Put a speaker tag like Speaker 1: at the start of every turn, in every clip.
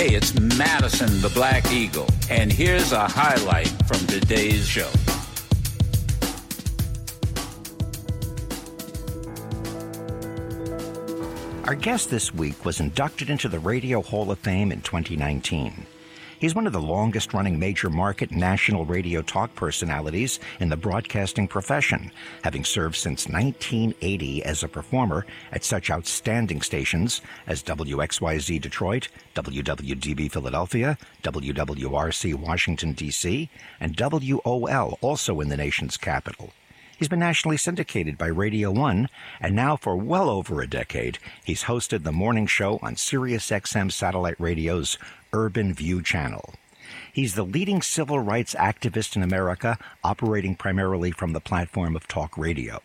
Speaker 1: Hey, it's Madison the Black Eagle, and here's a highlight from today's show.
Speaker 2: Our guest this week was inducted into the Radio Hall of Fame in 2019. He's one of the longest running major market national radio talk personalities in the broadcasting profession, having served since 1980 as a performer at such outstanding stations as WXYZ Detroit, WWDB Philadelphia, WWRC Washington, D.C., and WOL, also in the nation's capital. He's been nationally syndicated by Radio 1, and now for well over a decade, he's hosted the morning show on SiriusXM Satellite Radio's Urban View channel. He's the leading civil rights activist in America, operating primarily from the platform of talk radio.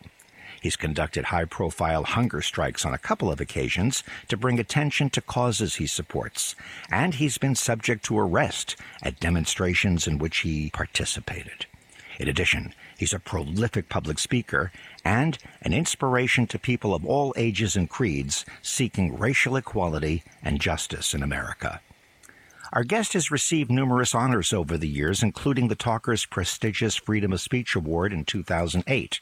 Speaker 2: He's conducted high profile hunger strikes on a couple of occasions to bring attention to causes he supports, and he's been subject to arrest at demonstrations in which he participated. In addition, he's a prolific public speaker and an inspiration to people of all ages and creeds seeking racial equality and justice in America. Our guest has received numerous honors over the years, including the Talker's prestigious Freedom of Speech Award in 2008.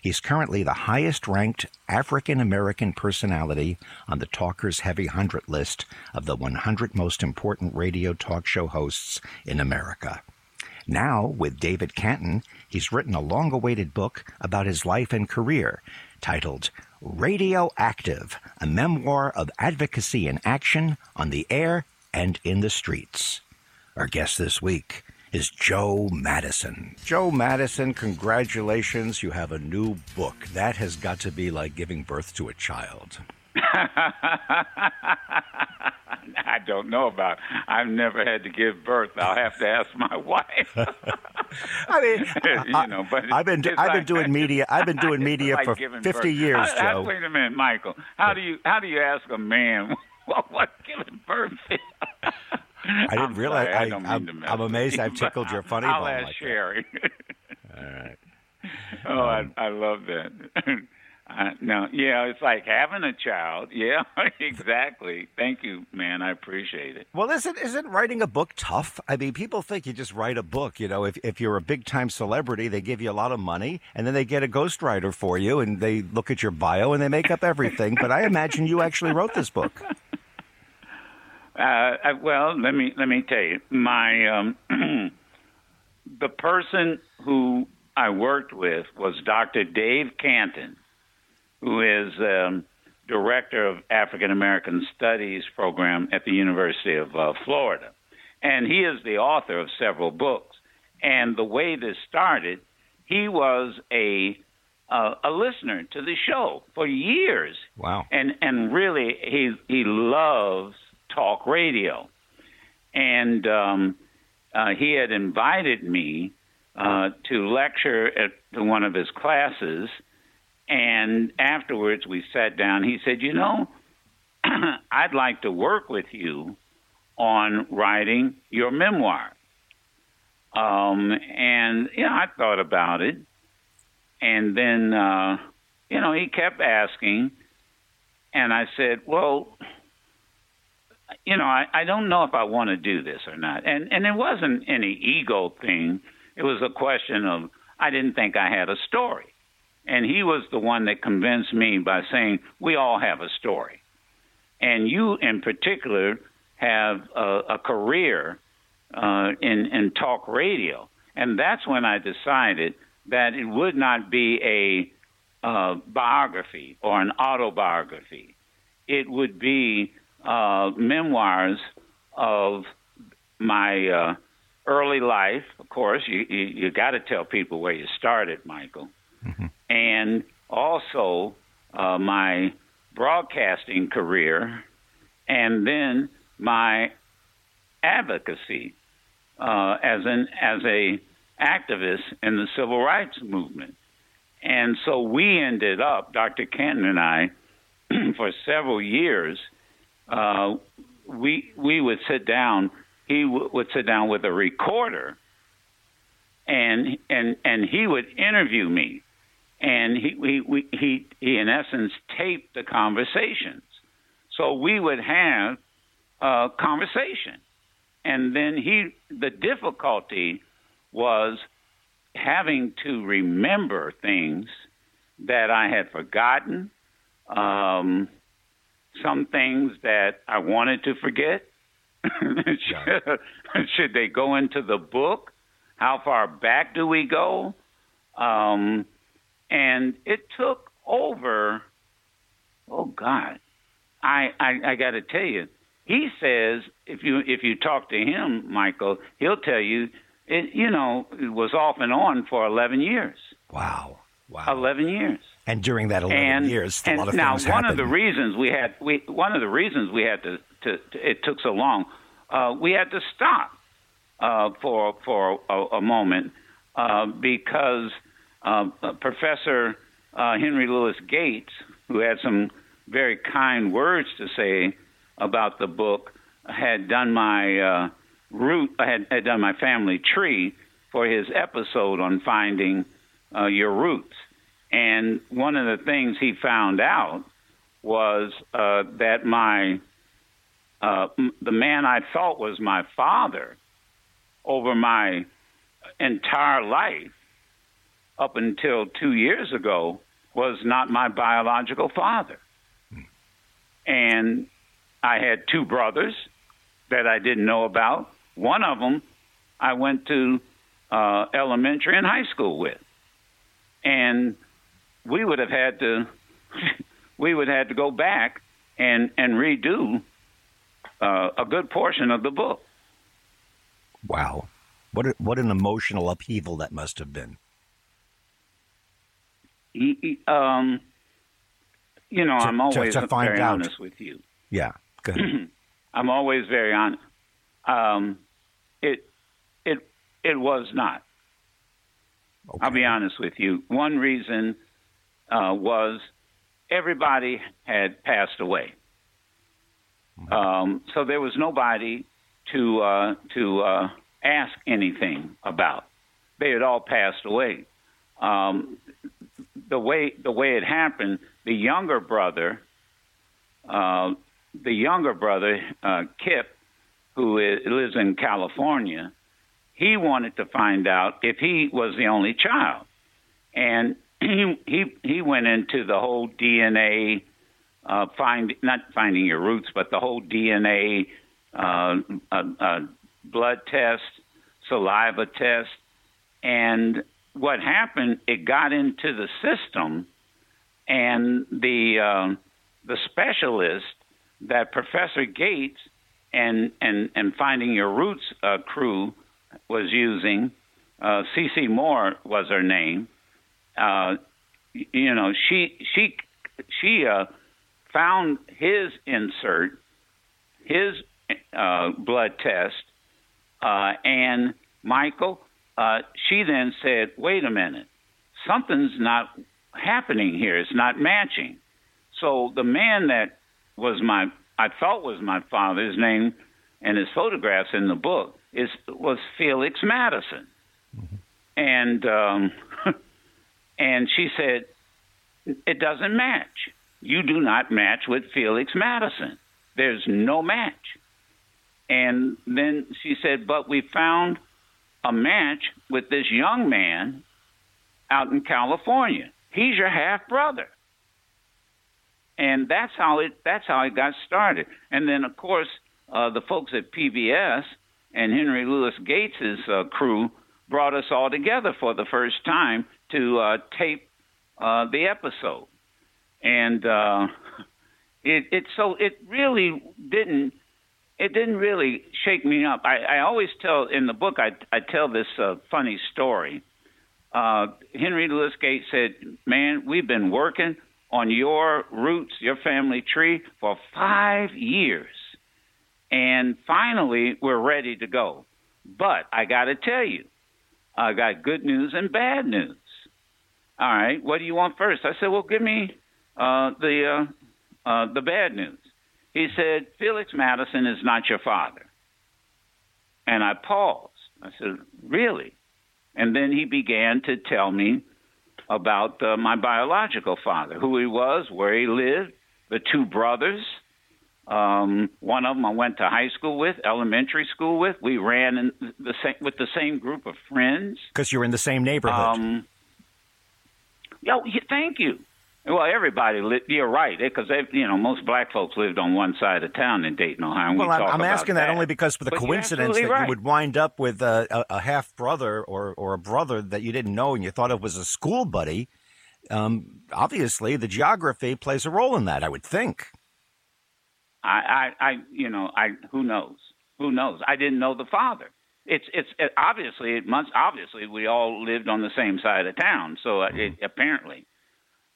Speaker 2: He's currently the highest ranked African American personality on the Talker's Heavy 100 list of the 100 most important radio talk show hosts in America. Now, with David Canton, he's written a long awaited book about his life and career titled Radioactive, a memoir of advocacy and action on the air and in the streets. Our guest this week is Joe Madison. Joe Madison, congratulations. You have a new book. That has got to be like giving birth to a child.
Speaker 3: I don't know about. I've never had to give birth. I'll have to ask my wife.
Speaker 2: I mean,
Speaker 3: you know, but
Speaker 2: I've been I've been doing media. I've been doing media
Speaker 3: like
Speaker 2: for 50
Speaker 3: birth.
Speaker 2: years,
Speaker 3: how-
Speaker 2: Joe.
Speaker 3: wait a minute, Michael. How do you how do you ask a man what, what giving birth is?
Speaker 2: I didn't
Speaker 3: I'm
Speaker 2: realize.
Speaker 3: sorry, I
Speaker 2: I,
Speaker 3: don't mean
Speaker 2: I'm,
Speaker 3: to
Speaker 2: I'm amazed I've tickled your funny
Speaker 3: I'll
Speaker 2: bone
Speaker 3: ask
Speaker 2: like
Speaker 3: Sherry.
Speaker 2: that. All right.
Speaker 3: Oh, I, um, I love that. Uh, no, yeah, it's like having a child. Yeah, exactly. Thank you, man. I appreciate it.
Speaker 2: Well, isn't isn't writing a book tough? I mean, people think you just write a book. You know, if if you're a big time celebrity, they give you a lot of money, and then they get a ghostwriter for you, and they look at your bio and they make up everything. but I imagine you actually wrote this book.
Speaker 3: Uh, well, let me let me tell you, my um, the person who I worked with was Dr. Dave Canton, who is um, director of African American Studies program at the University of uh, Florida, and he is the author of several books. And the way this started, he was a uh, a listener to the show for years
Speaker 2: Wow.
Speaker 3: and and really he he loves talk radio, and um, uh, he had invited me uh, to lecture at one of his classes, and afterwards we sat down. He said, "You know, I'd like to work with you on writing your memoir." Um, and you know, I thought about it, and then uh, you know he kept asking and I said, "Well, you know, I, I don't know if I want to do this or not." And and it wasn't any ego thing. It was a question of I didn't think I had a story, and he was the one that convinced me by saying, "We all have a story, and you in particular have a, a career uh, in in talk radio." And that's when I decided that it would not be a uh, biography or an autobiography. It would be uh, memoirs of my uh, early life. Of course, you you, you got to tell people where you started, Michael, and also uh, my broadcasting career, and then my advocacy uh, as an as a activist in the civil rights movement. And so we ended up, Dr. Canton and I, for several years, uh, we we would sit down. He w- would sit down with a recorder, and and and he would interview me, and he we, we, he he in essence taped the conversations. So we would have a conversation. And then he, the difficulty was having to remember things that I had forgotten, um, some things that I wanted to forget. should, should they go into the book? How far back do we go? Um, and it took over. Oh God, I I, I got to tell you, he says if you if you talk to him, Michael, he'll tell you it. You know, it was off and on for eleven years.
Speaker 2: Wow, wow,
Speaker 3: eleven years.
Speaker 2: And during that eleven
Speaker 3: and,
Speaker 2: years, a lot of
Speaker 3: now
Speaker 2: things
Speaker 3: one
Speaker 2: happened.
Speaker 3: of the reasons we had we one of the reasons we had to, to, to it took so long, uh, we had to stop uh, for for a, a moment uh, because uh, Professor uh, Henry Louis Gates, who had some very kind words to say about the book, had done my uh, root, had, had done my family tree for his episode on finding uh, your roots. And one of the things he found out was uh, that my uh, the man I thought was my father over my entire life up until two years ago was not my biological father. And I had two brothers that I didn't know about. One of them I went to uh, elementary and high school with. And we would have had to we would have had to go back and and redo uh, a good portion of the book.
Speaker 2: Wow, what a, what an emotional upheaval that must have been.
Speaker 3: He, he, um, you know,
Speaker 2: To-
Speaker 3: I'm
Speaker 2: to-
Speaker 3: always
Speaker 2: to find
Speaker 3: very
Speaker 2: out.
Speaker 3: honest with you.
Speaker 2: Yeah, good.
Speaker 3: I'm always very honest. Um, it it it was not.
Speaker 2: Okay.
Speaker 3: I'll be honest with you. One reason uh, was everybody had passed away, um, so there was nobody to uh, to uh, ask anything about. They had all passed away. Um, the way the way it happened, the younger brother, uh, the younger brother uh, Kip, who is, lives in California, he wanted to find out if he was the only child, and he he he went into the whole DNA uh, find not finding your roots, but the whole DNA uh, uh, uh, blood test, saliva test, and what happened? It got into the system, and the uh, the specialist that Professor Gates and and and Finding Your Roots uh, crew was using. Uh, CeCe Moore was her name. Uh, you know, she she she uh, found his insert, his uh, blood test, uh, and Michael. Uh, she then said, "Wait a minute, something's not happening here. It's not matching." So the man that was my I thought was my father's name and his photographs in the book is was Felix Madison. And um, and she said it doesn't match. You do not match with Felix Madison. There's no match. And then she said, but we found a match with this young man out in California. He's your half brother and that's how it that's how it got started. And then of course uh, the folks at PBS and Henry Louis Gates's uh, crew brought us all together for the first time to uh, tape uh, the episode, and uh, it it so it really didn't it didn't really shake me up. I, I always tell in the book I I tell this uh, funny story. Uh, Henry Louis Gates said, "Man, we've been working." on your roots, your family tree for five years. And finally, we're ready to go. But I got to tell you, I got good news and bad news. All right, what do you want first? I said, well, give me uh, the uh, uh, the bad news. He said, Felix Madison is not your father. And I paused. I said, really? And then he began to tell me about uh, my biological father, who he was, where he lived, the two brothers, Um, one of them I went to high school with, elementary school with. We ran in the same with the same group of friends.
Speaker 2: Because you're in the same neighborhood.
Speaker 3: Um, yeah, thank you. Well, everybody, li- you're right, because you know most black folks lived on one side of town in Dayton, Ohio. and we
Speaker 2: well, I'm, I'm asking that.
Speaker 3: that
Speaker 2: only because for the
Speaker 3: But
Speaker 2: coincidence that
Speaker 3: right.
Speaker 2: you would wind up with a, a, a half brother or, or a brother that you didn't know and you thought it was a school buddy. Um, obviously, the geography plays a role in that. I would think.
Speaker 3: I, I, I, you know, I who knows? Who knows? I didn't know the father. It's, it's it, obviously it must obviously we all lived on the same side of town, so it, apparently,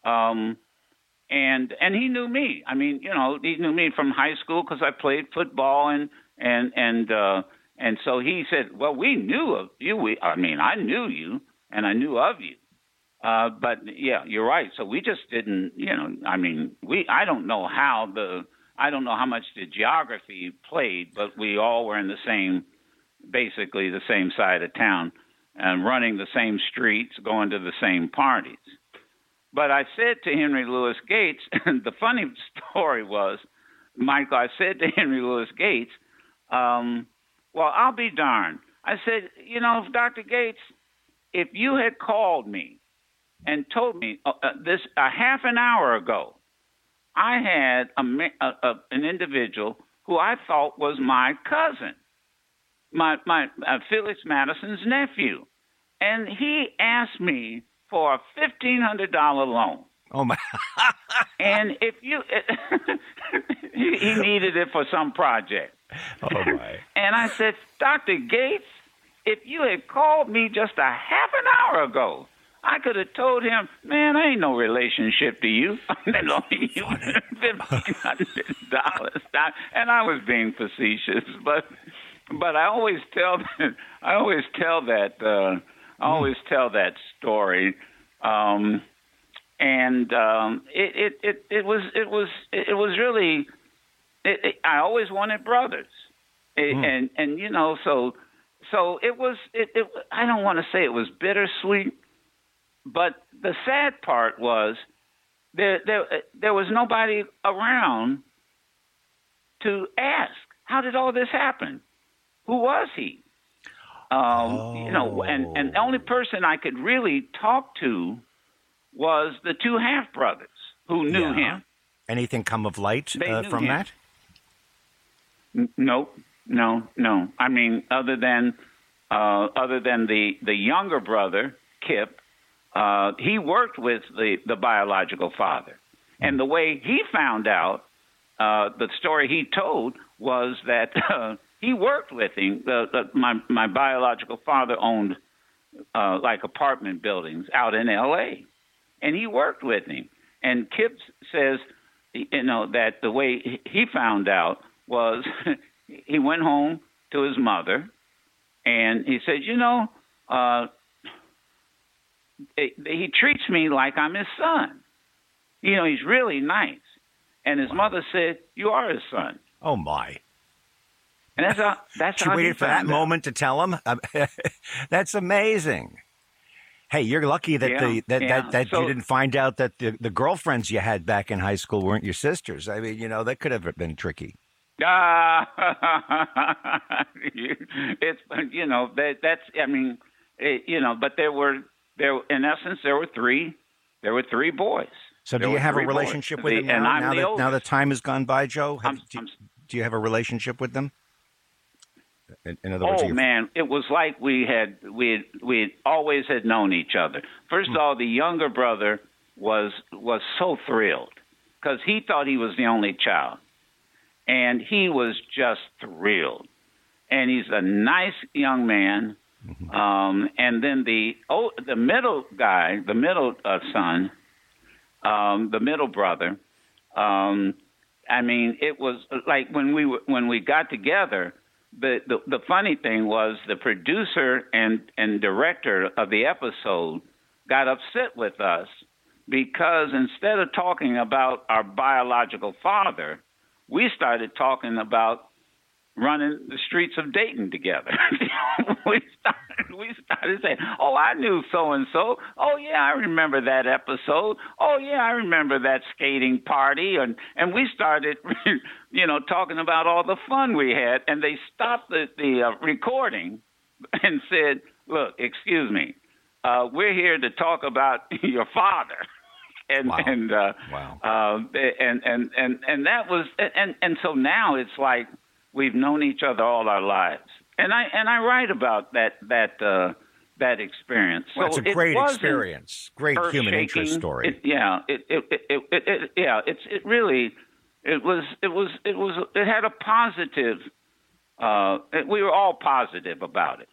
Speaker 3: um, and and he knew me. I mean, you know, he knew me from high school because I played football and and and uh, and so he said, well, we knew of you. We, I mean, I knew you and I knew of you. Uh, but yeah, you're right. So we just didn't, you know, I mean, we, I don't know how the, I don't know how much the geography played, but we all were in the same, basically the same side of town and running the same streets, going to the same parties. But I said to Henry Louis Gates, and the funny story was, Michael, I said to Henry Louis Gates, um, well, I'll be darned. I said, you know, Dr. Gates, if you had called me and told me uh, uh, this a half an hour ago, I had a, a, an individual who I thought was my cousin, my my uh, Felix Madison's nephew, and he asked me for a fifteen hundred dollar loan.
Speaker 2: Oh my!
Speaker 3: And if you, he, he needed it for some project.
Speaker 2: Oh my!
Speaker 3: And I said, Dr. Gates, if you had called me just a half an hour ago, I could have told him, man, I ain't no relationship to you. I'm only you dollars. And I was being facetious, but but I always tell that I always tell that uh, I always tell that story. Um, and um, it, it, it, it was it was it was really it, it, I always wanted brothers, It-
Speaker 2: Hmm.
Speaker 3: and and you know so so it was it, it I don't want to say it was bittersweet, but the sad part was there there there was nobody around to ask how did all this happen, who was he, um, you know, and and the only person I could really talk to was the two half brothers who knew
Speaker 2: Yeah.
Speaker 3: him.
Speaker 2: Anything come of light uh, from
Speaker 3: him.
Speaker 2: that?
Speaker 3: N- Nope, no, no. I mean, other than uh, other than the the younger brother Kip, uh, he worked with the the biological father, and the way he found out, uh, the story he told was that uh, he worked with him. The, the, my my biological father owned uh, like apartment buildings out in L.A. and he worked with him. And Kip says, you know, that the way he- found out was he went home to his mother, and he said, you know, uh, he he treats me like I'm his son. You know, he's really nice. And his mother said, "You are his son."
Speaker 2: Oh my!
Speaker 3: And that's how that's
Speaker 2: She
Speaker 3: how
Speaker 2: waited for that
Speaker 3: out.
Speaker 2: moment to tell him. That's amazing. Hey, you're lucky that
Speaker 3: Yeah,
Speaker 2: the that
Speaker 3: yeah.
Speaker 2: that, that
Speaker 3: So-
Speaker 2: you didn't find out that the, the girlfriends you had back in high school weren't your sisters. I mean, you know, that could have been tricky.
Speaker 3: Ah, it's you know that that's I mean, it, you know, but there were there in essence there were three there were three boys.
Speaker 2: So,
Speaker 3: There
Speaker 2: do you have a
Speaker 3: three boys.
Speaker 2: relationship with
Speaker 3: The-
Speaker 2: them
Speaker 3: and
Speaker 2: now?
Speaker 3: I'm
Speaker 2: Now
Speaker 3: the
Speaker 2: that, now that time has gone by, Joe, have, do, do you have a relationship with them? In, in other words,
Speaker 3: Oh man, it was like we had we had, we had always had known each other. First
Speaker 2: Hmm.
Speaker 3: of all, the younger brother was was so thrilled because he thought he was the only child, and he was just thrilled. And he's a nice young man.
Speaker 2: Mm-hmm.
Speaker 3: Um, and then the oh, the middle guy, the middle uh, son, um, the middle brother. Um, I mean, it was like when we were, when we got together. The, the funny thing was the producer and and director of the episode got upset with us because instead of talking about our biological father, we started talking about running the streets of Dayton together. we started we started saying, "Oh, I knew so and so. Oh yeah, I remember that episode. Oh yeah, I remember that skating party." And and we started, you know, talking about all the fun we had. And they stopped the the uh, recording and said, "Look, excuse me, uh, we're here to talk about your father." and
Speaker 2: wow.
Speaker 3: and uh,
Speaker 2: wow.
Speaker 3: uh, and and and and that was and and so now it's like we've known each other all our lives, and I and I write about that that uh, that experience.
Speaker 2: Well,
Speaker 3: so
Speaker 2: it's a great experience, great human interest story.
Speaker 3: It, yeah, it it, it, it, it yeah, it's it really it was it was it was it had a positive. Uh, we were all positive about it.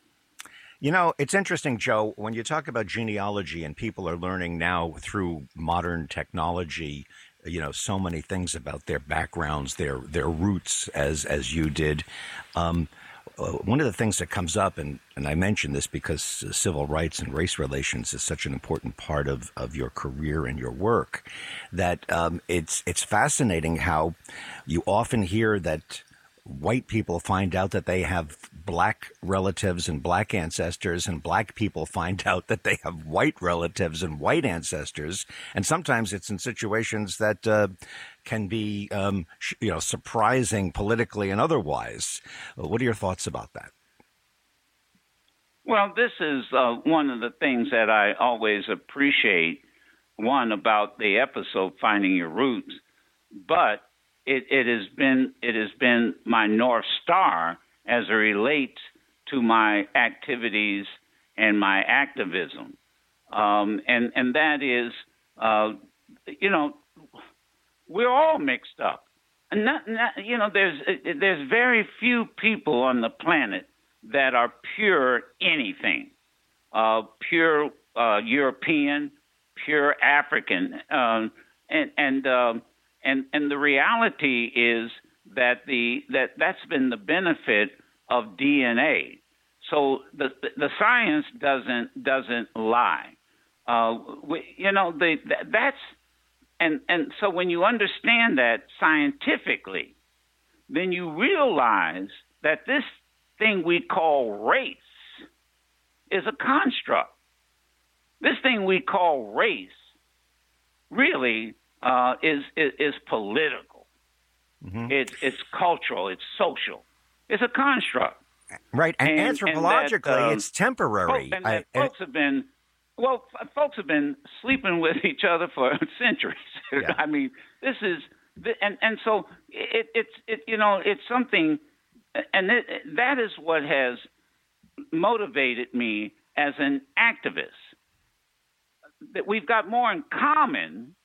Speaker 2: You know, it's interesting, Joe, when you talk about genealogy and people are learning now through modern technology, you know, so many things about their backgrounds, their their roots, as as you did. Um, one of the things that comes up, and, and I mention this because civil rights and race relations is such an important part of, of your career and your work, that um, it's it's fascinating how you often hear that white people find out that they have black relatives and black ancestors, and black people find out that they have white relatives and white ancestors. And sometimes it's in situations that uh, can be, um, you know, surprising politically and otherwise. What are your thoughts about that?
Speaker 3: Well, this is uh, one of the things that I always appreciate. One about the episode "Finding Your Roots," but it, it has been it has been my north star as it relates to my activities and my activism, um, and and that is, uh, you know, we're all mixed up, and not, not, you know, there's there's very few people on the planet that are pure anything, uh, pure uh, European, pure African, um, and and um, and and the reality is that the that that's been the benefit of DNA. So the the science doesn't doesn't lie. Uh, we, you know the that's and and so when you understand that scientifically, then you realize that this thing we call race is a construct. This thing we call race really uh, is, is, is political. Mm-hmm. It's it's cultural. It's social. It's a construct.
Speaker 2: Right, and, and anthropologically, and that, um, it's temporary.
Speaker 3: and I, folks have been well, folks have been sleeping with each other for centuries. Yeah. I mean, this is and and so it, it's it you know it's something, and it, that is what has motivated me as an activist. That we've got more in common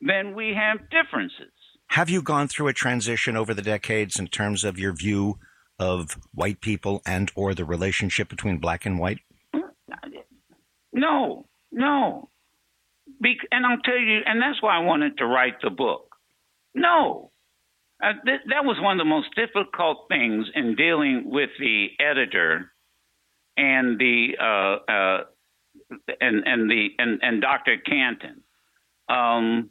Speaker 3: than we have differences.
Speaker 2: Have you gone through a transition over the decades in terms of your view of white people and or the relationship between black and white?
Speaker 3: No, no. Be- and I'll tell you, and that's why I wanted to write the book. No. Uh, th- that was one of the most difficult things in dealing with the editor and the uh, uh, and and the and, and Dr. Canton. Um,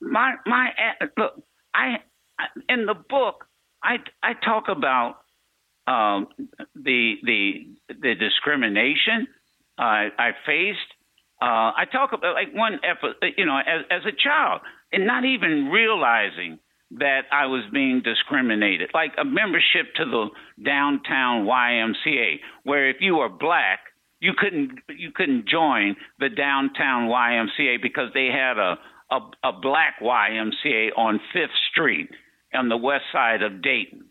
Speaker 3: my my look, I in the book I I talk about um, the the the discrimination I, I faced. Uh, I talk about like one episode, you know, as as a child, and not even realizing that I was being discriminated, like a membership to the downtown YMCA, where if you were black, you couldn't you couldn't join the downtown YMCA because they had a a, a black YMCA on Fifth Street on the west side of Dayton,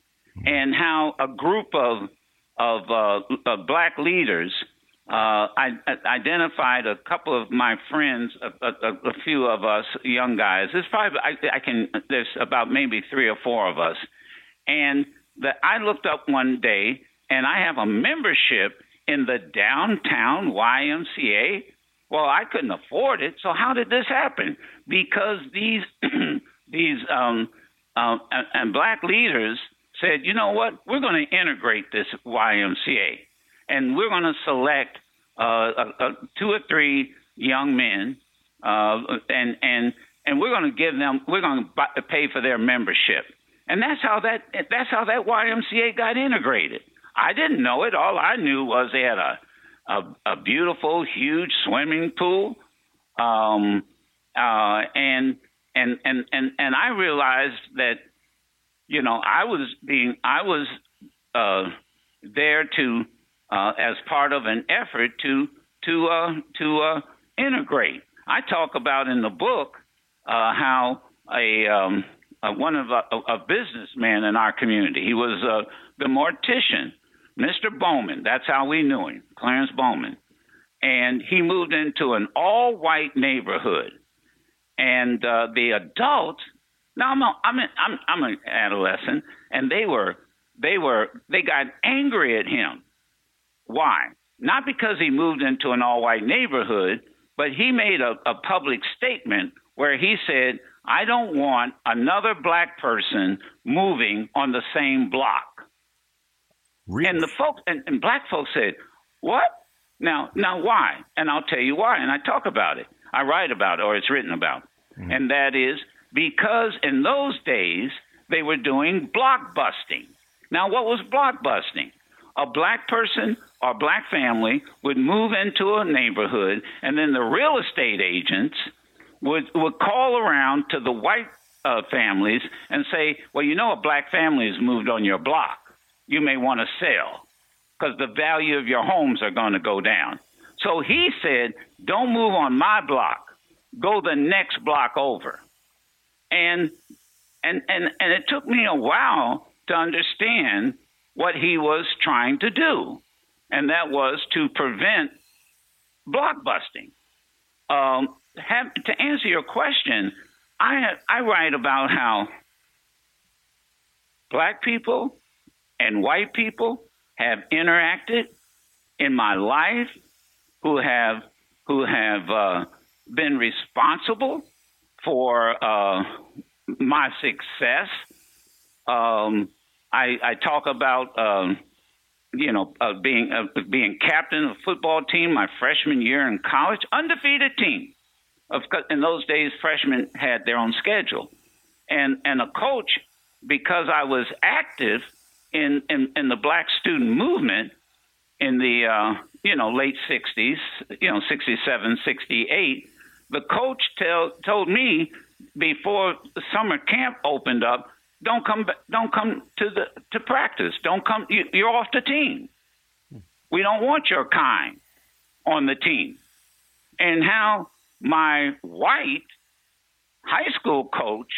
Speaker 3: and how a group of of, uh, of black leaders uh, I, I identified a couple of my friends, a, a, a few of us young guys. There's probably I, I can. There's about maybe three or four of us, and that I looked up one day, and I have a membership in the downtown YMCA well, I couldn't afford it. So how did this happen? Because these these um, uh, and, and black leaders said, you know what? We're going to integrate this YMCA, and we're going to select uh, a, a two or three young men, uh, and and and we're going to give them. We're going to pay for their membership. and that's how that that's how that YMCA got integrated. I didn't know it. All I knew was they had a a, a beautiful, huge swimming pool, um, uh, and and and and and I realized that, you know, I was being I was uh, there to uh, as part of an effort to to uh, to uh, integrate. I talk about in the book uh, how a, um, a one of a, a, businessman in our community. He was uh, the mortician, Mr. Bowman. That's how we knew him, Clarence Bowman. And he moved into an all-white neighborhood, and uh, the adults. Now I'm a, I'm, a, I'm I'm an adolescent, and they were they were they got angry at him. Why? Not because he moved into an all-white neighborhood, but he made a, a public statement where he said, I don't want another black person moving on the same block. Really? And the folks and, and black folks said, What? Now now why? And I'll tell you why. And I talk about it. I write about it or it's written about. Mm-hmm. And that is because in those days they were doing block busting. Now what was block busting? A black person or black family would move into a neighborhood and then the real estate agents would would call around to the white uh, families and say, "Well, you know, a black family has moved on your block. You may want to sell because the value of your homes are going to go down." So he said, "Don't move on my block. Go the next block over." And and and and it took me a while to understand what he was trying to do, and that was to prevent blockbusting. Um, have, to answer your question, I I write about how black people and white people have interacted in my life, who have who have uh, been responsible for uh, my success. Um, I, I, talk about um, you know uh, being uh, being captain of a football team my freshman year in college, undefeated team. Of in those days, freshmen had their own schedule, and and a coach because I was active in in, in the black student movement in the uh, you know late '60s, you know '67, '68. The coach tell, told me before summer camp opened up, don't come don't come to the to practice. Don't come. You, you're off the team. We don't want your kind on the team. And how my white high school coach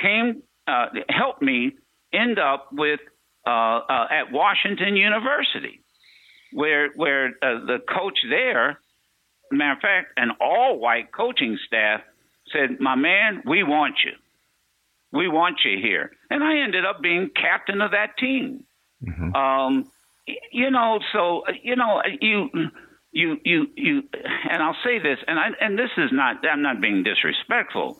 Speaker 3: came uh, helped me end up with uh, uh, at Washington University, where where uh, the coach there, matter of fact, an all white coaching staff said, "My man, we want you, we want you here," and I ended up being captain of that team. Mm-hmm. Um, you know, so you know you you you you and I'll say this and I and this is not I'm not being disrespectful.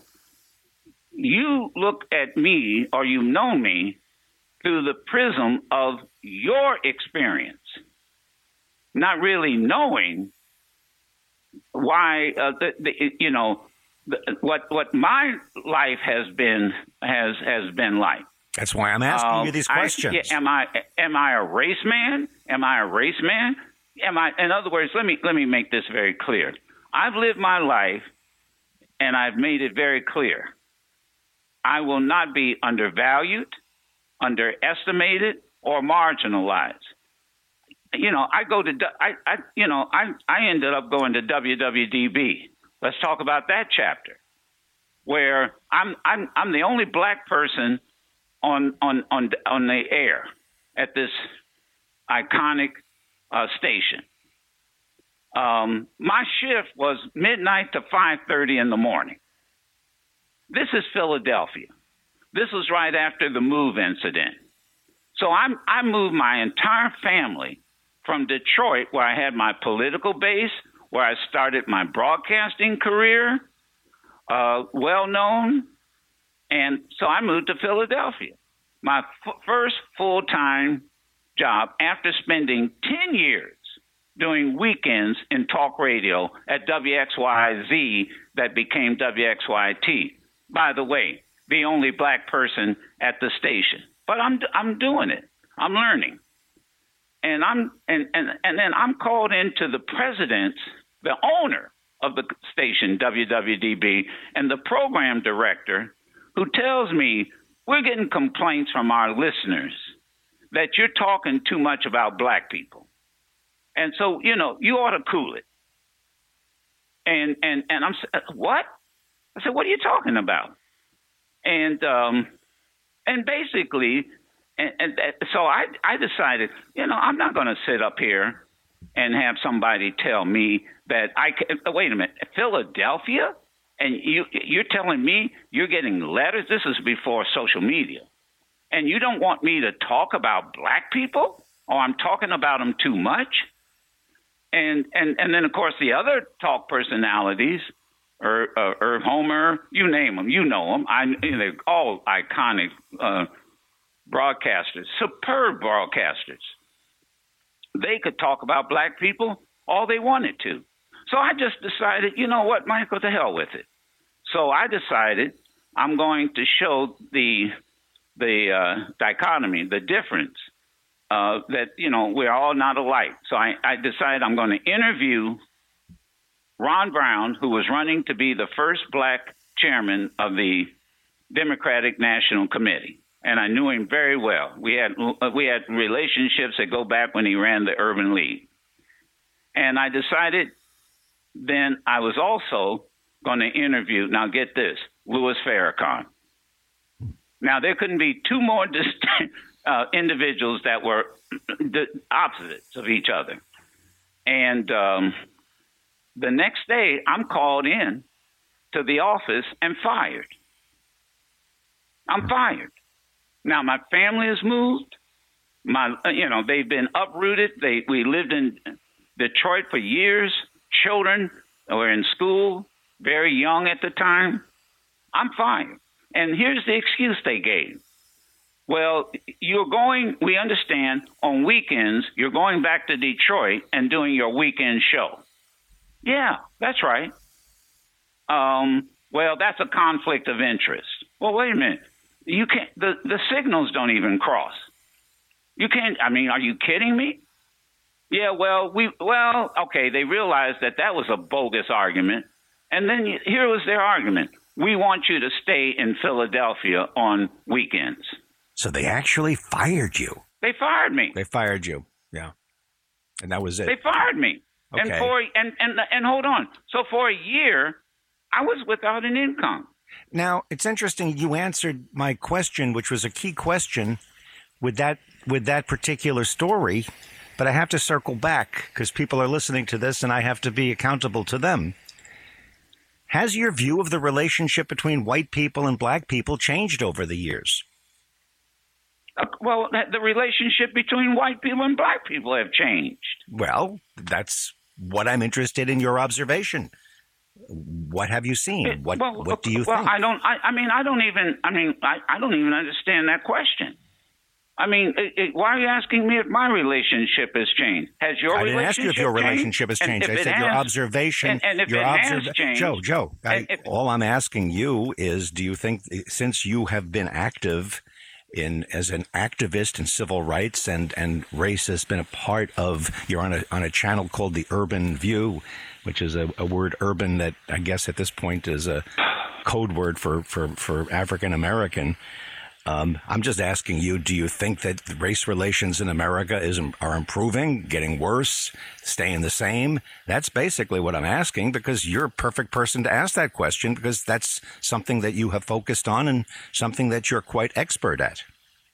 Speaker 3: You look at me or you know me through the prism of your experience, not really knowing why uh, the, the, you know what what my life has been has has been like.
Speaker 2: That's why I'm asking um, you these questions.
Speaker 3: I, am I am I a race man? Am I a race man? am I? In other words, let me let me make this very clear. I've lived my life, and I've made it very clear. I will not be undervalued, underestimated, or marginalized. You know, I go to I, I you know I I ended up going to WWDB. Let's talk about that chapter, where I'm I'm I'm the only black person on on on on the air at this iconic uh, station. Um, my shift was midnight to 5:30 in the morning. This is Philadelphia. This was right after the move incident. So I'm, I moved my entire family from Detroit, where I had my political base, where I started my broadcasting career, uh, well known, and so I moved to Philadelphia. My f- first full time job after spending 10 years doing weekends in talk radio at WXYZ that became WXYT. By the way, the only black person at the station, but I'm I'm doing it. I'm learning, and I'm and and and then I'm called into the president, the owner of the station WWDB, and the program director, who tells me we're getting complaints from our listeners that you're talking too much about black people, and so you know you ought to cool it. And and and I'm what? I said, what are you talking about? And um, and basically, and, and so I I decided, you know, I'm not going to sit up here and have somebody tell me that I can, wait a minute, Philadelphia, and you you're telling me you're getting letters. This is before social media, and you don't want me to talk about black people, or I'm talking about them too much. And and and then of course the other talk personalities or uh, Irv Homer, you name them, you know them. I, they're all iconic uh, broadcasters, superb broadcasters. They could talk about black people all they wanted to. So I just decided, you know what, Michael, to hell with it. So I decided I'm going to show the the uh, dichotomy, the difference uh, that you know we're all not alike. So I, I decided I'm going to interview Ron Brown, who was running to be the first black chairman of the Democratic National Committee, and I knew him very well. We had we had relationships that go back when he ran the Urban League, and I decided then I was also going to interview. Now get this, Louis Farrakhan. Now there couldn't be two more distinct uh, individuals that were the opposites of each other, and. Um, the next day, I'm called in to the office and fired. I'm fired. Now my family has moved. My, you know, they've been uprooted. They we lived in Detroit for years. Children were in school, very young at the time. I'm fired. And here's the excuse they gave. Well, you're going, we understand, on weekends, you're going back to Detroit and doing your weekend show. Yeah, that's right. Um, well, that's a conflict of interest. Well, wait a minute. You can't. The the signals don't even cross. You can't. I mean, are you kidding me? Yeah. Well, we. Well, okay. They realized that that was a bogus argument, and then here was their argument. We want you to stay in Philadelphia on weekends.
Speaker 2: So they actually fired you.
Speaker 3: They fired me.
Speaker 2: They fired you. Yeah. And that was it.
Speaker 3: They fired me. Okay. And for and, and and hold on. So for a year, I was without an income.
Speaker 2: Now it's interesting. You answered my question, which was a key question, with that with that particular story. But I have to circle back because people are listening to this, and I have to be accountable to them. Has your view of the relationship between white people and black people changed over the years?
Speaker 3: Uh, well, the relationship between white people and black people have changed.
Speaker 2: Well, that's what I'm interested in your observation. What have you seen? What well, what do you
Speaker 3: well,
Speaker 2: think?
Speaker 3: I don't. I, I, mean, I don't even. I mean, I, I don't even understand that question. I mean, it, it, why are you asking me if my relationship has changed? Has your
Speaker 2: I
Speaker 3: didn't
Speaker 2: ask you if your relationship has changed. I said
Speaker 3: has,
Speaker 2: your observation.
Speaker 3: And, and if
Speaker 2: your
Speaker 3: it has changed,
Speaker 2: Joe, Joe, I,
Speaker 3: if,
Speaker 2: all I'm asking you is, do you think since you have been active in as an activist in civil rights and and race has been a part of you're on a on a channel called the Urban View, which is a, a word urban that I guess at this point is a code word for for for African American. Um, I'm just asking you: Do you think that race relations in America is are improving, getting worse, staying the same? That's basically what I'm asking because you're a perfect person to ask that question because that's something that you have focused on and something that you're quite expert at.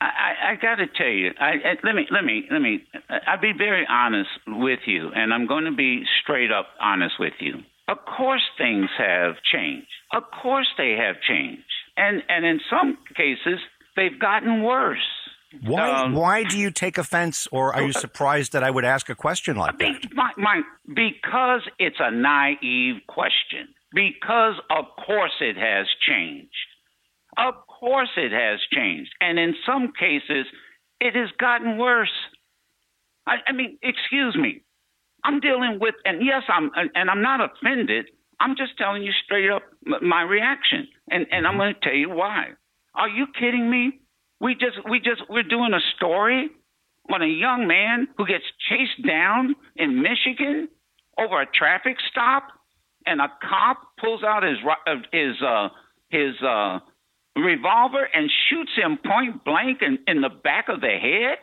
Speaker 3: I, I got to tell you, I, I, let me let me let me. I'll be very honest with you, and I'm going to be straight up honest with you. Of course, things have changed. Of course, they have changed, and and in some cases, they've gotten worse.
Speaker 2: Why? Um, why do you take offense, or are you surprised that I would ask a question like
Speaker 3: be,
Speaker 2: that?
Speaker 3: My, my, because it's a naive question. Because of course it has changed. Of course it has changed, and in some cases, it has gotten worse. I, I mean, excuse me. I'm dealing with, and yes, I'm, and I'm not offended. I'm just telling you straight up my reaction, and and I'm going to tell you why. Are you kidding me? We just we just we're doing a story on a young man who gets chased down in Michigan over a traffic stop, and a cop pulls out his his uh, his uh, revolver and shoots him point blank in, in the back of the head.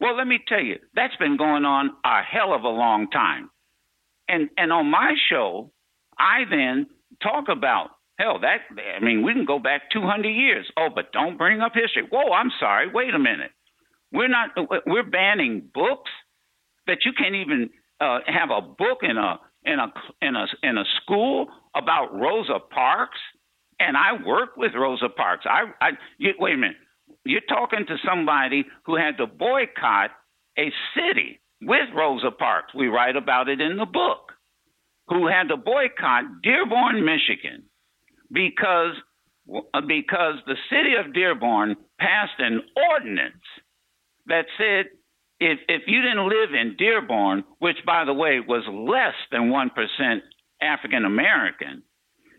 Speaker 3: Well, let me tell you, that's been going on a hell of a long time. And and on my show, I then talk about hell that I mean we can go back 200 years. Oh, but don't bring up history. Whoa, I'm sorry. Wait a minute. We're not. We're banning books that you can't even uh, have a book in a in a in a in a school about Rosa Parks. And I worked with Rosa Parks. I, I you, wait a minute. You're talking to somebody who had to boycott a city with Rosa Parks. We write about it in the book. Who had to boycott Dearborn, Michigan, because because the city of Dearborn passed an ordinance that said if if you didn't live in Dearborn, which by the way was less than one percent African American,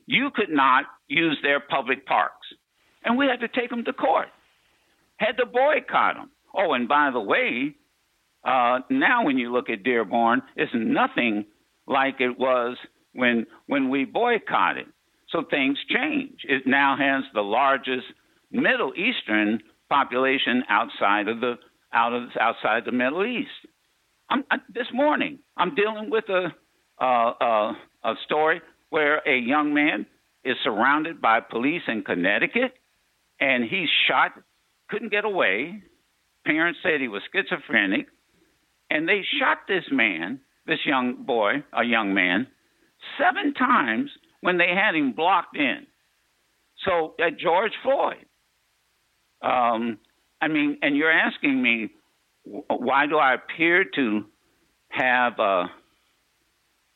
Speaker 3: you could not use their public parks, and we had to take them to court, had to boycott them. Oh, and by the way, uh, now when you look at Dearborn, it's nothing like it was when when we boycotted. So things change. It now has the largest Middle Eastern population outside of the out of outside the Middle East. I'm, I, this morning, I'm dealing with a, uh, uh, a story where a young man is surrounded by police in Connecticut, and he's shot, couldn't get away. Parents said he was schizophrenic, and they shot this man, this young boy, a young man, seven times when they had him blocked in. So at George Floyd, um, I mean, and you're asking me, why do I appear to have, uh,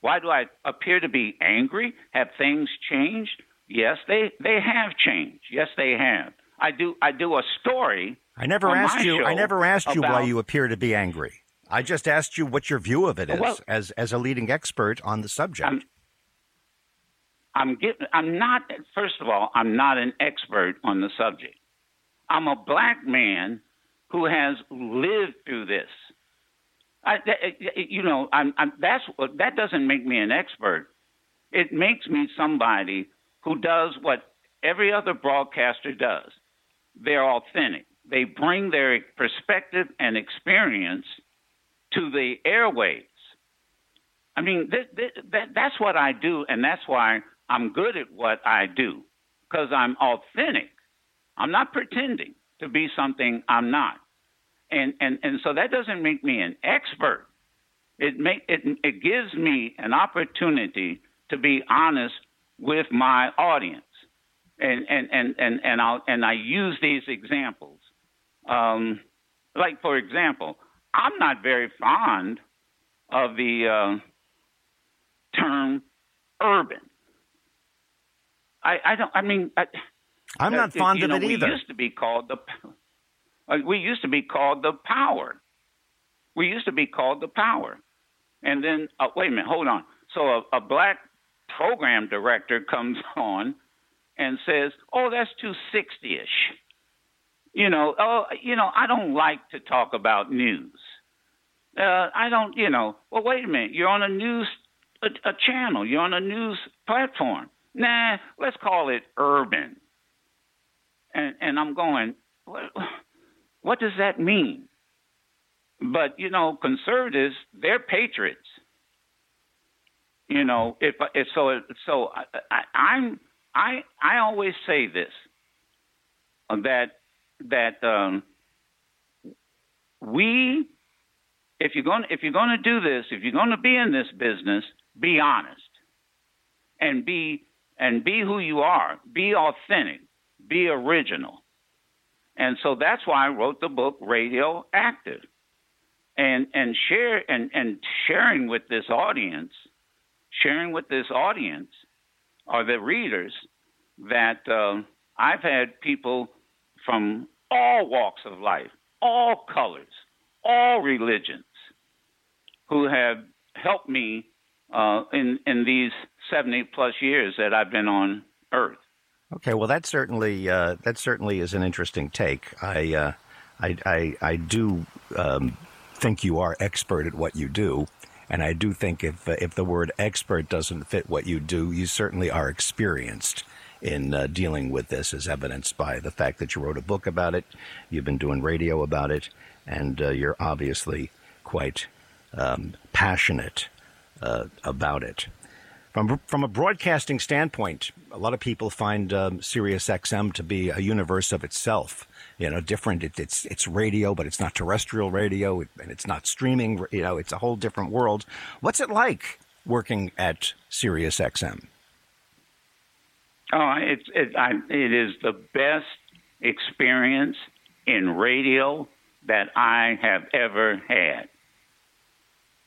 Speaker 3: why do I appear to be angry? Have things changed? Yes, they, they have changed. Yes, they have. I do I do a story.
Speaker 2: I never asked you. I never asked you why you appear to be angry. I just asked you what your view of it is well, as as a leading expert on the subject.
Speaker 3: I'm, I'm getting. I'm not. First of all, I'm not an expert on the subject. I'm a black man who has lived through this. I, eh, you know, I'm, I'm, that's that doesn't make me an expert. It makes me somebody who does what every other broadcaster does. They're authentic. They bring their perspective and experience to the airwaves. I mean, th- th- that, that's what I do, and that's why I'm good at what I do because I'm authentic. I'm not pretending to be something I'm not. And, and, and so that doesn't make me an expert. It, make, it, it gives me an opportunity to be honest with my audience. And, and, and, and, and, I'll, and I use these examples. Um, like, for example, I'm not very fond of the uh, term urban. I, I don't. I mean, I,
Speaker 2: I'm not fond
Speaker 3: you
Speaker 2: of
Speaker 3: know,
Speaker 2: it either.
Speaker 3: We used to be called the. Uh, we used to be called the power. We used to be called the power, and then uh, wait a minute, hold on. So a, a black program director comes on and says, "Oh, that's too sixty-ish." You know, oh, you know, I don't like to talk about news. Uh, I don't, you know. Well, wait a minute. You're on a news a, a channel. You're on a news platform. Nah, let's call it urban and and I'm going, what, what does that mean? But you know, conservatives, they're patriots. You know, if, if so, so I, I, I'm I I always say this that that um, we if you're going if you're going to do this, if you're going to be in this business, be honest and be and be who you are. Be authentic be original. And so that's why I wrote the book Radioactive. And and share and, and sharing with this audience, sharing with this audience are the readers that uh, I've had people from all walks of life, all colors, all religions, who have helped me uh, in in these seventy plus years that I've been on Earth
Speaker 2: Okay, well, that certainly uh, that certainly is an interesting take. I uh, I, I, I do um, think you are expert at what you do, and I do think if uh, if the word expert doesn't fit what you do, you certainly are experienced in uh, dealing with this, as evidenced by the fact that you wrote a book about it, you've been doing radio about it, and uh, you're obviously quite um, passionate about it. From, from a broadcasting standpoint, a lot of people find um, Sirius XM to be a universe of itself. You know, different. It, it's it's radio, but it's not terrestrial radio, and it's not streaming. You know, it's a whole different world. What's it like working at Sirius XM?
Speaker 3: Oh, it's it, I, it is the best experience in radio that I have ever had.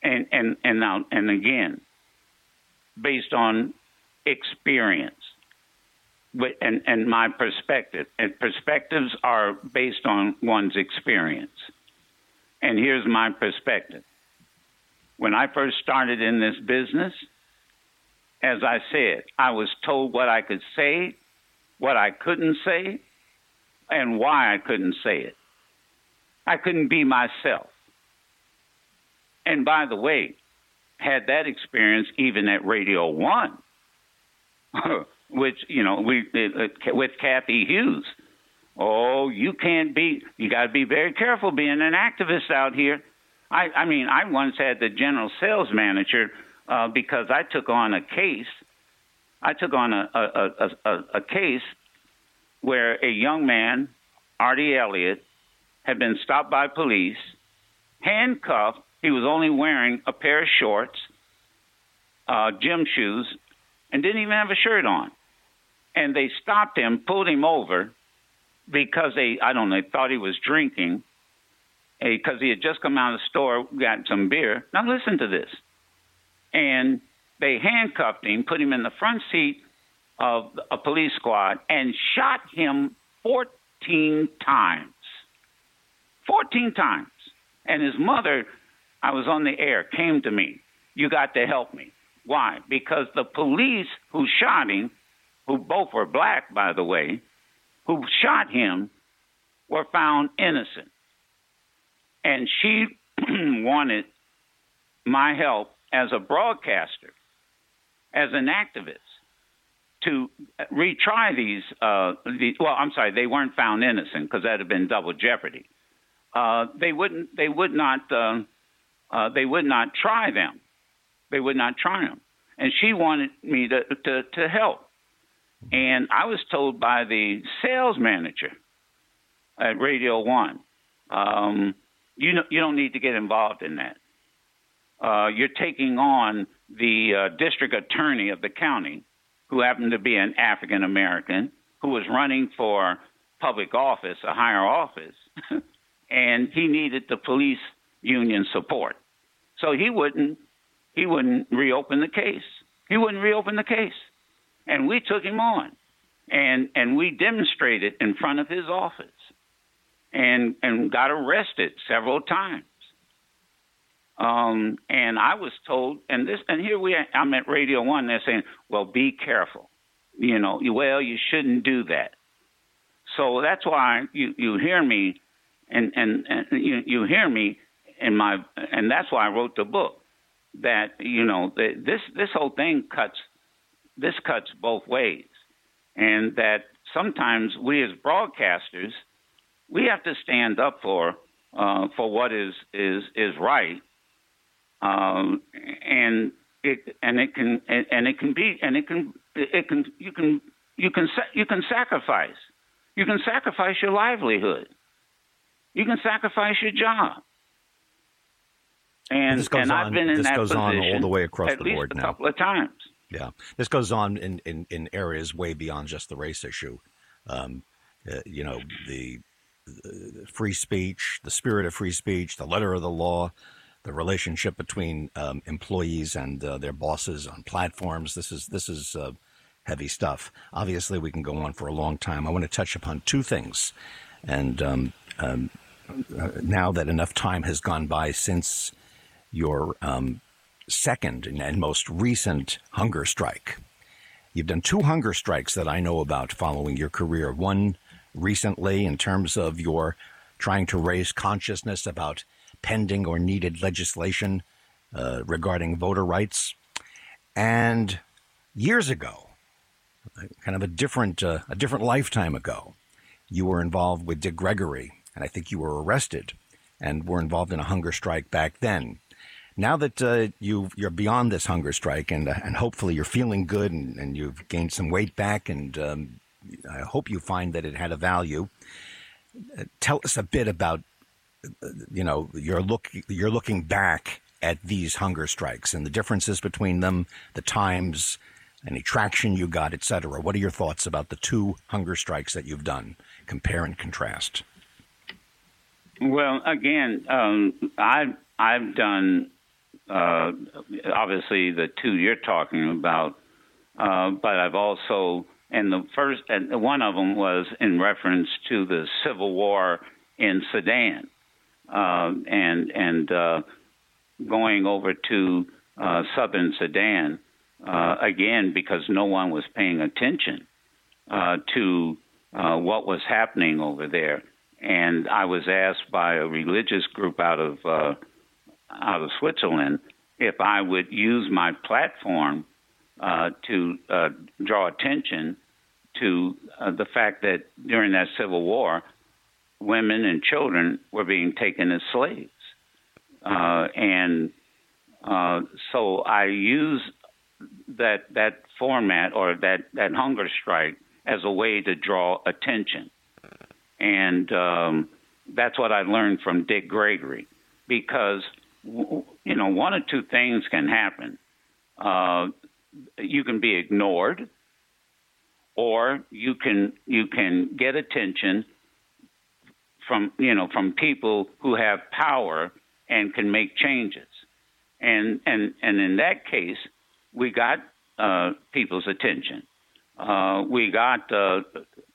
Speaker 3: And and and now and again, based on experience and, and my perspective. And perspectives are based on one's experience. And here's my perspective. When I first started in this business, as I said, I was told what I could say, what I couldn't say, and why I couldn't say it. I couldn't be myself. And by the way, had that experience even at Radio One, which you know we uh, with Cathy Hughes. Oh, you can't be. You got to be very careful being an activist out here. I, I mean, I once had the general sales manager uh, because I took on a case. I took on a a, a, a, a case where a young man, Artie Elliott, had been stopped by police, handcuffed he was only wearing a pair of shorts, uh, gym shoes, and didn't even have a shirt on. And they stopped him, pulled him over because they, I don't know, they thought he was drinking because he had just come out of the store, got some beer. Now listen to this. And they handcuffed him, put him in the front seat of a police squad, and shot him 14 times. 14 times. And his mother I was on the air, came to me. You got to help me. Why? Because the police who shot him, who both were black, by the way, who shot him, were found innocent. And she wanted my help as a broadcaster, as an activist, to retry these. Uh, well, I'm sorry, they weren't found innocent because that'd have been double jeopardy. Uh, they wouldn't. They would not. Uh, uh, they would not try them. They would not try them. And she wanted me to, to, to help. And I was told by the sales manager at Radio One, um, you know, you don't need to get involved in that. Uh, you're taking on the uh, district attorney of the county, who happened to be an African American, who was running for public office, a higher office, and he needed the police union support. So he wouldn't he wouldn't reopen the case. He wouldn't reopen the case. And we took him on. And and we demonstrated in front of his office and and got arrested several times. Um, and I was told, and this, and here we, I'm at Radio One. They're saying, "Well, be careful." You know, well, you shouldn't do that. So that's why you you hear me, and and, and you you hear me in my and that's why I wrote the book that you know this this whole thing cuts this cuts both ways. And that sometimes we as broadcasters we have to stand up for uh, for what is is is right. Um, and it and it can and it can be and it can it can you can you can you can sacrifice. You can sacrifice your livelihood. You can sacrifice your job and, and I've been in
Speaker 2: this
Speaker 3: that
Speaker 2: goes
Speaker 3: position
Speaker 2: on all the way across the board
Speaker 3: a
Speaker 2: now.
Speaker 3: couple of times.
Speaker 2: Yeah, this goes on in, in, in areas way beyond just the race issue. Um, uh, you know, the, the, free speech, the spirit of free speech, the letter of the law, the relationship between um, employees and uh, their bosses on platforms. This is this is uh, heavy stuff. Obviously, we can go on for a long time. I want to touch upon two things, and um, um uh, now that enough time has gone by since your um, second and most recent hunger strike. You've done two hunger strikes that I know about following your career. One recently, in terms of your trying to raise consciousness about pending or needed legislation uh, regarding voter rights. And years ago, kind of a different uh, a different lifetime ago, you were involved with Dick Gregory, and I think you were arrested and were involved in a hunger strike back then. Now that uh, you you're beyond this hunger strike, and uh, and hopefully you're feeling good, and, and you've gained some weight back, and um, I hope you find that it had a value. Uh, tell us a bit about uh, you know you're look you're looking back at these hunger strikes and the differences between them, the times, any traction you got, etc. What are your thoughts about the two hunger strikes that you've done? Compare and contrast.
Speaker 3: Well, again, um, I've I've done uh, obviously the two you're talking about, uh, but I've also and the first and one of them was in reference to the civil war in Sudan, uh, and and uh, going over to uh, southern Sudan uh, again because no one was paying attention to what was happening over there. And I was asked by a religious group out of out of Switzerland if I would use my platform uh, to uh, draw attention to the fact that during that civil war, women and children were being taken as slaves. and so I use that that format or that that hunger strike as a way to draw attention, and um, that's what I learned from Dick Gregory, because you know one or two things can happen. Uh, you can be ignored, or you can you can get attention from you know from people who have power and can make changes. And and and in that case, we got uh, people's attention. Uh, we got uh,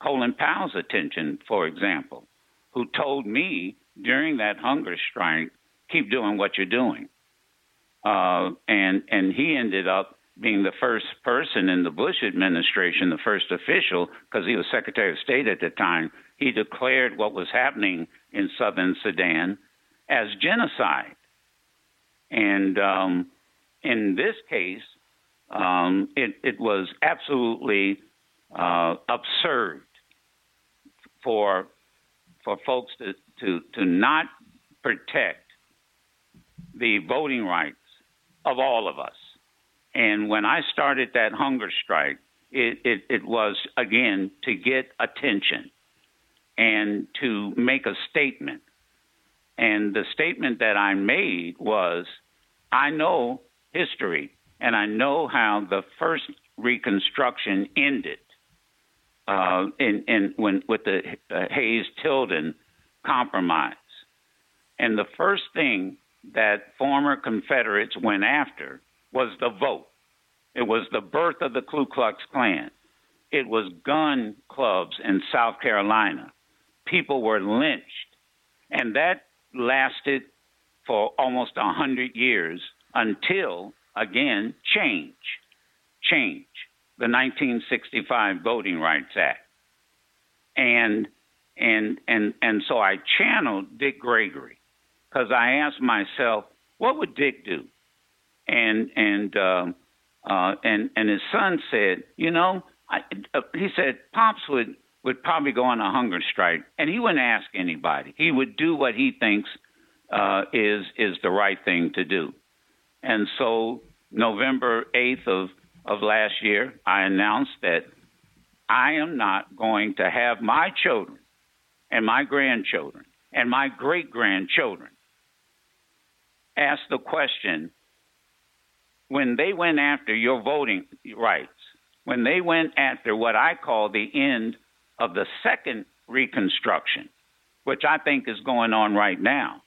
Speaker 3: Colin Powell's attention, for example, who told me during that hunger strike, "Keep doing what you're doing," uh, and and he ended up being the first person in the Bush administration, the first official, because he was Secretary of State at the time. He declared what was happening in southern Sudan as genocide, and um, in this case, um, it, it, was absolutely uh, absurd for for folks to, to to not protect the voting rights of all of us. And when I started that hunger strike, it, it, it was again to get attention and to make a statement. And the statement that I made was I know history and I know how the first Reconstruction ended uh, in, in when with the uh, Hayes Tilden compromise, and the first thing that former Confederates went after was the vote. It was the birth of the Ku Klux Klan. It was gun clubs in South Carolina. People were lynched, and that lasted for almost a hundred years until again, change, change the 1965 Voting Rights Act. And and and and so I channeled Dick Gregory because I asked myself, what would Dick do? And and uh, uh, and and his son said, you know, I, uh, he said Pops would would probably go on a hunger strike, and he wouldn't ask anybody. He would do what he thinks uh, is is the right thing to do. And so, November 8th of, of last year, I announced that I am not going to have my children and my grandchildren and my great grandchildren ask the question when they went after your voting rights, when they went after what I call the end of the second Reconstruction, which I think is going on right now,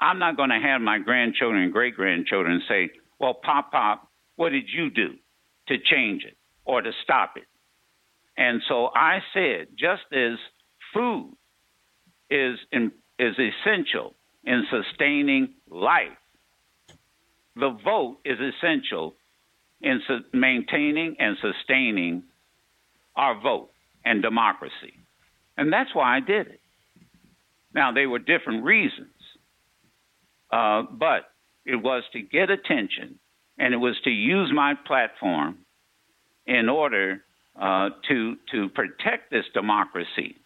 Speaker 3: I'm not going to have my grandchildren and great grandchildren say, well, Pop Pop, what did you do to change it or to stop it? And so I said, just as food is, in, is essential in sustaining life, the vote is essential in su- maintaining and sustaining our vote and democracy. And that's why I did it. Now, they were different reasons, uh, but it was to get attention and it was to use my platform in order uh, to to protect this democracy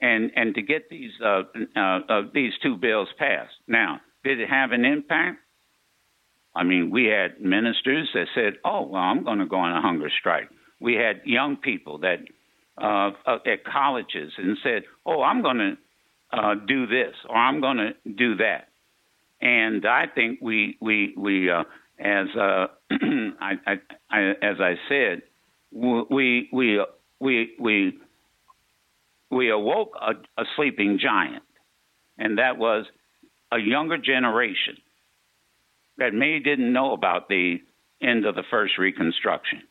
Speaker 3: and and to get these uh, uh, uh, these two bills passed. Now, did it have an impact? I mean, we had ministers that said, "Oh, well, I'm going to go on a hunger strike." We had young people that uh, uh at colleges and said, "Oh, I'm going to uh, do this or I'm going to do that." And I think we we we as I, I, I, as I said, we we we we we awoke a, a sleeping giant, and that was a younger generation that maybe didn't know about the end of the first Reconstruction,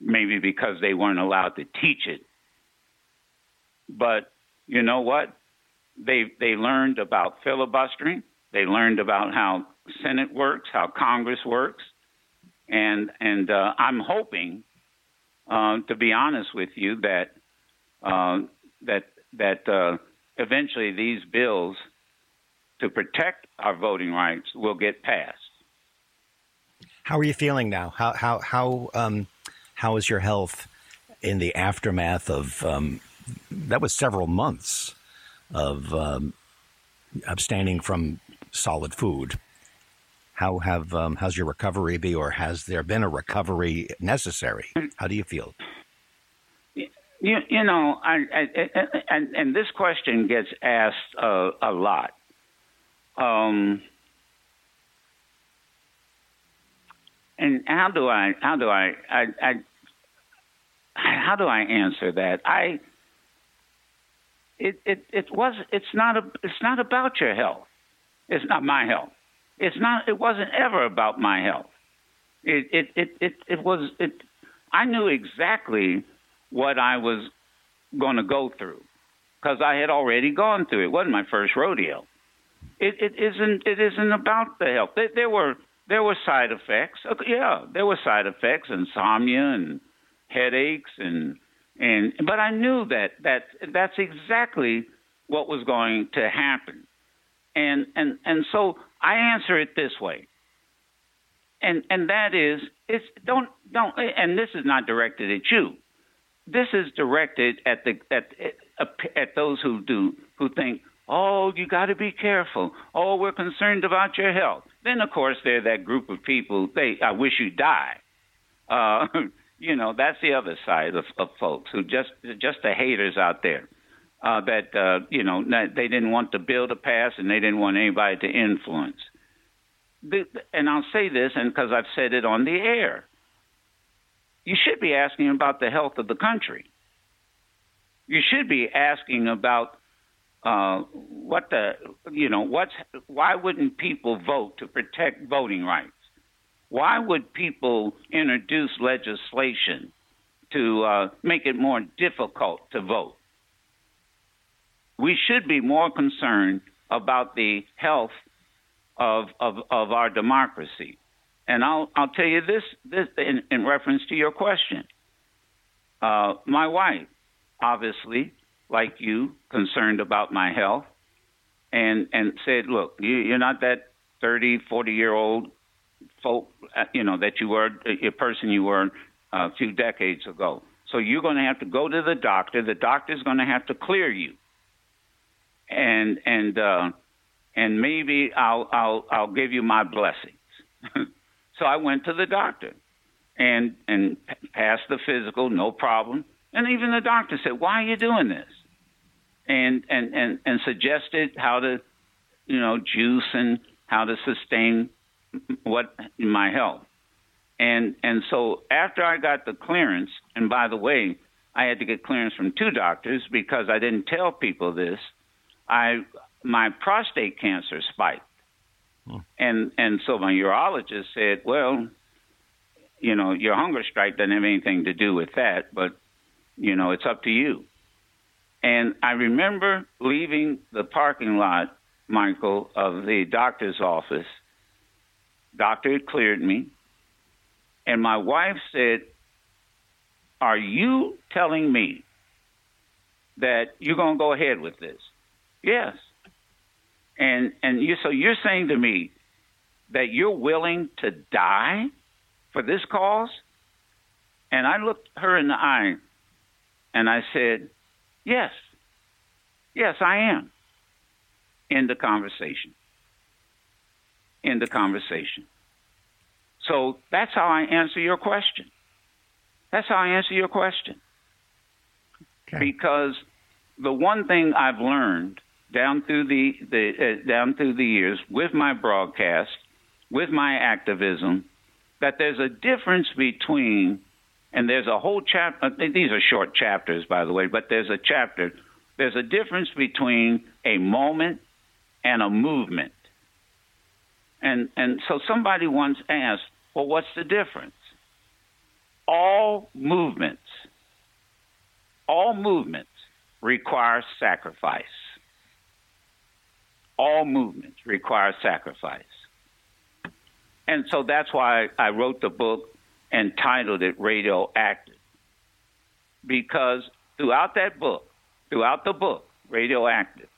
Speaker 3: maybe because they weren't allowed to teach it. But you know what? They they learned about filibustering. They learned about how Senate works, how Congress works, and and uh, I'm hoping, uh, to be honest with you, that uh, that that uh, eventually these bills to protect our voting rights will get passed.
Speaker 2: How are you feeling now? How how how um, how is your health in the aftermath of um, that was several months of um, abstaining from solid food? How have um, how's your recovery be, or has there been a recovery necessary? How do you feel?
Speaker 3: You, you know, I, I, I, and, and this question gets asked uh, a lot. Um, and how do I how do I, I, I how do I answer that? I it it it was it's not a it's not about your health. It's not my health. It's not it wasn't ever about my health. It it it it, it was it I knew exactly what I was going to go through because I had already gone through it. It wasn't my first rodeo. It, it isn't. It isn't about the health. There, there were there were side effects. Yeah, there were side effects, insomnia and headaches, and and but I knew that that that's exactly what was going to happen, and and and so I answer it this way. And and that is it's don't don't and this is not directed at you this is directed at the at at those who do who think, oh, you got to be careful. Oh, we're concerned about your health. Then of course there's that group of people. They I wish you die. Uh, you know that's the other side of, of folks who just just the haters out there. Uh, that uh, you know they didn't want the bill to pass and they didn't want anybody to influence. The, and I'll say this, and because I've said it on the air, you should be asking about the health of the country. You should be asking about uh, what the you know what's why wouldn't people vote to protect voting rights? Why would people introduce legislation to uh, make it more difficult to vote? We should be more concerned about the health of, of, of our democracy. And I'll I'll tell you this this in, in reference to your question. Uh, my wife, obviously, like you, concerned about my health, and and said, look, you, you're not that 30, 40 year old folk, uh, you know, that you were a person you were uh, a few decades ago. So you're going to have to go to the doctor. The doctor's going to have to clear you, and and uh, and maybe I'll I'll I'll give you my blessings. So I went to the doctor and and passed the physical, no problem. And even the doctor said, "Why are you doing this?" And and and and suggested how to, you know, juice and how to sustain what my health. And and so after I got the clearance, and by the way, I had to get clearance from two doctors because I didn't tell people this. I my prostate cancer spiked. And and so my urologist said, well, you know, your hunger strike doesn't have anything to do with that, but you know, it's up to you. And I remember leaving the parking lot, Michael, of the doctor's office. Doctor had cleared me, And my wife said, Are you telling me that you're going to go ahead with this? Yes. And and you so you're saying to me that you're willing to die for this cause? And I looked her in the eye and I said, Yes. Yes, I am. In the conversation. In the conversation. So that's how I answer your question. That's how I answer your question. Okay. Because the one thing I've learned down through the, the uh, down through the years with my broadcast, with my activism, that there's a difference between, and there's a whole chapter. Uh, these are short chapters, by the way, but there's a chapter. There's a difference between a moment and a movement. And and so somebody once asked, well, what's the difference? All movements, all movements require sacrifice. All movements require sacrifice. And so that's why I wrote the book and titled it Radioactive. Because throughout that book, throughout the book, Radioactive,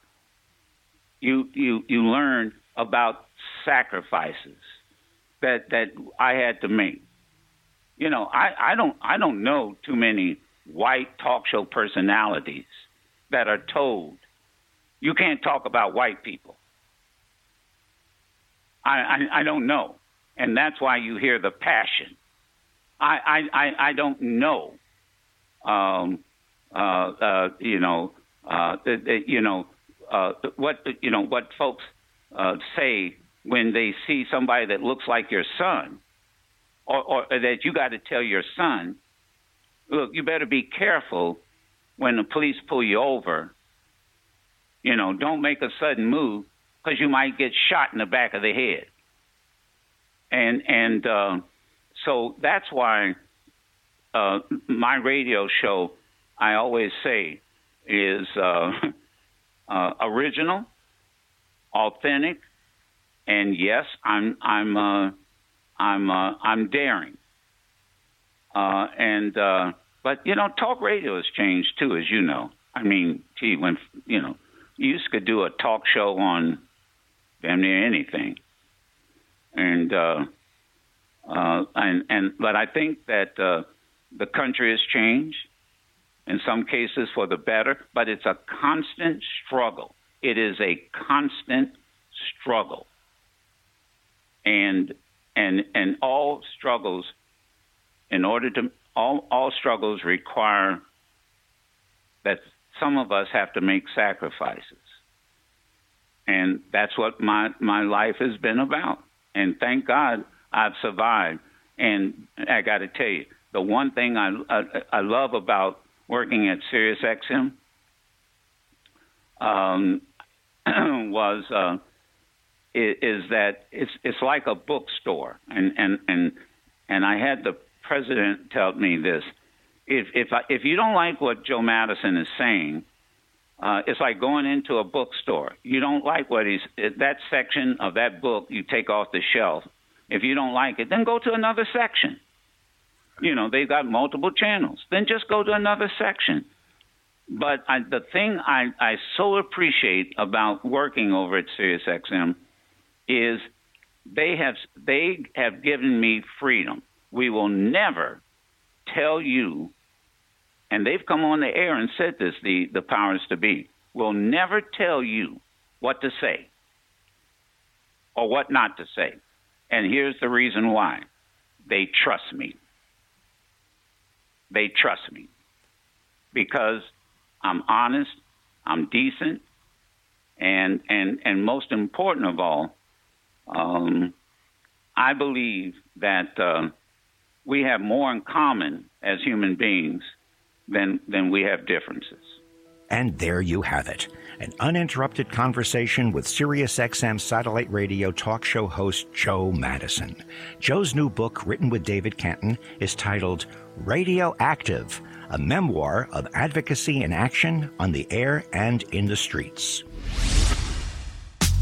Speaker 3: you, you, you learn about sacrifices that, that I had to make. You know, I, I don't I don't know too many white talk show personalities that are told you can't talk about white people. I, I, I don't know, and that's why you hear the passion. I I, I, I don't know. Um, uh, uh, you know, uh, you know uh, what you know what folks uh, say when they see somebody that looks like your son, or, or that you got to tell your son, look, you better be careful when the police pull you over. You know, don't make a sudden move because you might get shot in the back of the head. And and uh, so that's why uh, my radio show, I always say, is uh, uh original, authentic, and yes, I'm I'm uh, I'm uh, I'm daring. Uh, and uh, but you know, talk radio has changed too, as you know. I mean, gee, when you know, you to do a talk show on damn near anything, and uh, uh, and and but I think that uh, the country has changed in some cases for the better, but it's a constant struggle. It is a constant struggle and and and all struggles in order to all all struggles require that some of us have to make sacrifices. And that's what my my life has been about. And thank god i've survived. And i got to tell you the one thing I, I i love about working at sirius xm um was uh is, that it's it's like a bookstore, and and and and I had the president tell me this: if if if you don't like what Joe Madison is saying, uh, it's like going into a bookstore. You don't like what he's that section of that book you take off the shelf. If you don't like it, then go to another section. You know they've got multiple channels. Then just go to another section. But I, the thing I, I so appreciate about working over at SiriusXM is they have they have given me freedom. We will never tell you, and they've come on the air and said this. The the powers to be will never tell you what to say or what not to say. And here's the reason why: they trust me. They trust me because I'm honest, I'm decent, and and and most important of all, um, I believe that uh, we have more in common as human beings than, than we have differences.
Speaker 2: And there you have it an uninterrupted conversation with SiriusXM satellite radio talk show host Joe Madison. Joe's new book, written with David Canton, is titled Radioactive, a memoir of advocacy and action on the air and in the streets.